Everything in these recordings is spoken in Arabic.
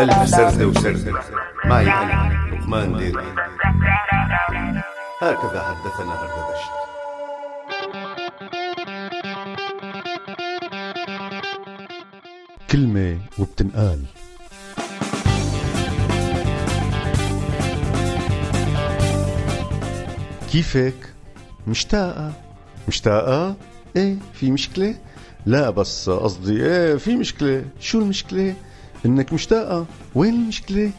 ألف سردة وسردة معي أنا لقمان ديري هكذا حدثنا هردبشت كلمة وبتنقال كيفك؟ مشتاقة مشتاقة؟ إيه في مشكلة؟ لا بس قصدي إيه في مشكلة شو المشكلة؟ إنك مشتاقة. وين المشكلة؟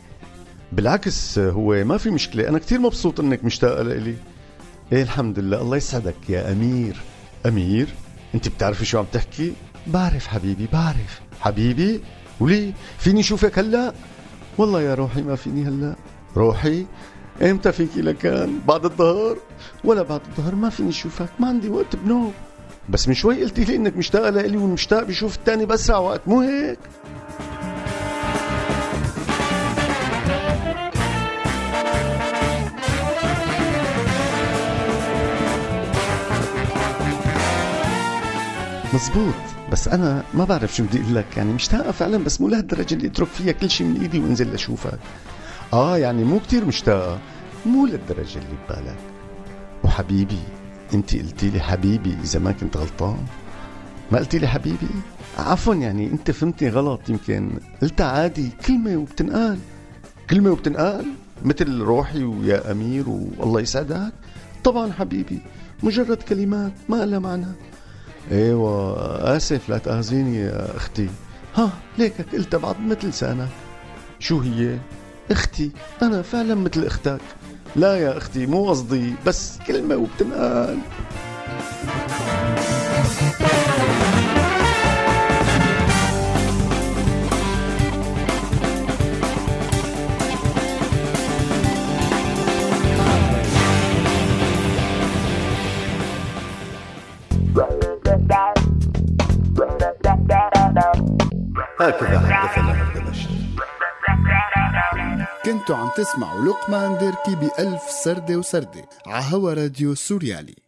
بالعكس هو ما في مشكلة. أنا كتير مبسوط إنك مشتاقة لإلي. إيه الحمد لله. الله يسعدك يا أمير. أمير أنت بتعرفي شو عم تحكي؟ بعرف حبيبي بعرف. حبيبي ولي فيني شوفك هلأ؟ والله يا روحي ما فيني هلأ. روحي إمتى فيكي لكان؟ بعد الظهر؟ ولا بعد الظهر ما فيني اشوفك ما عندي وقت بنوم. بس من شوي قلتي لي إنك مشتاقة لإلي والمشتاق بيشوف الثاني بأسرع وقت. مو هيك؟ مزبوط بس أنا ما بعرف شو بدي أقول لك. يعني مشتاقة فعلا بس مو لهالدرجة اللي أترك فيها كل شيء من إيدي وأنزل لأشوفك. آه يعني مو كتير مشتاقة. مو للدرجه اللي ببالك. وحبيبي أنت قلتي لي حبيبي إذا ما كنت غلطان. ما قلتي لي حبيبي؟ عفوا يعني أنت فهمتني غلط. يمكن قلتها عادي كلمه وبتنقال. كلمه وبتنقال مثل روحي ويا أمير والله يسعدك. طبعا حبيبي مجرد كلمات ما لها معنى. أيوه آسف لا تأخذيني يا أختي. ها ليكك قلتها بعض مثل لسانك شو هي؟ أختي أنا فعلا مثل أختك. لا يا أختي مو قصدي بس كلمة وبتنقال هكذا حدثنا هردبشت كنتوا عم تسمعوا لقمان ديركي بألف سردة وسردة عهوا راديو سوريالي.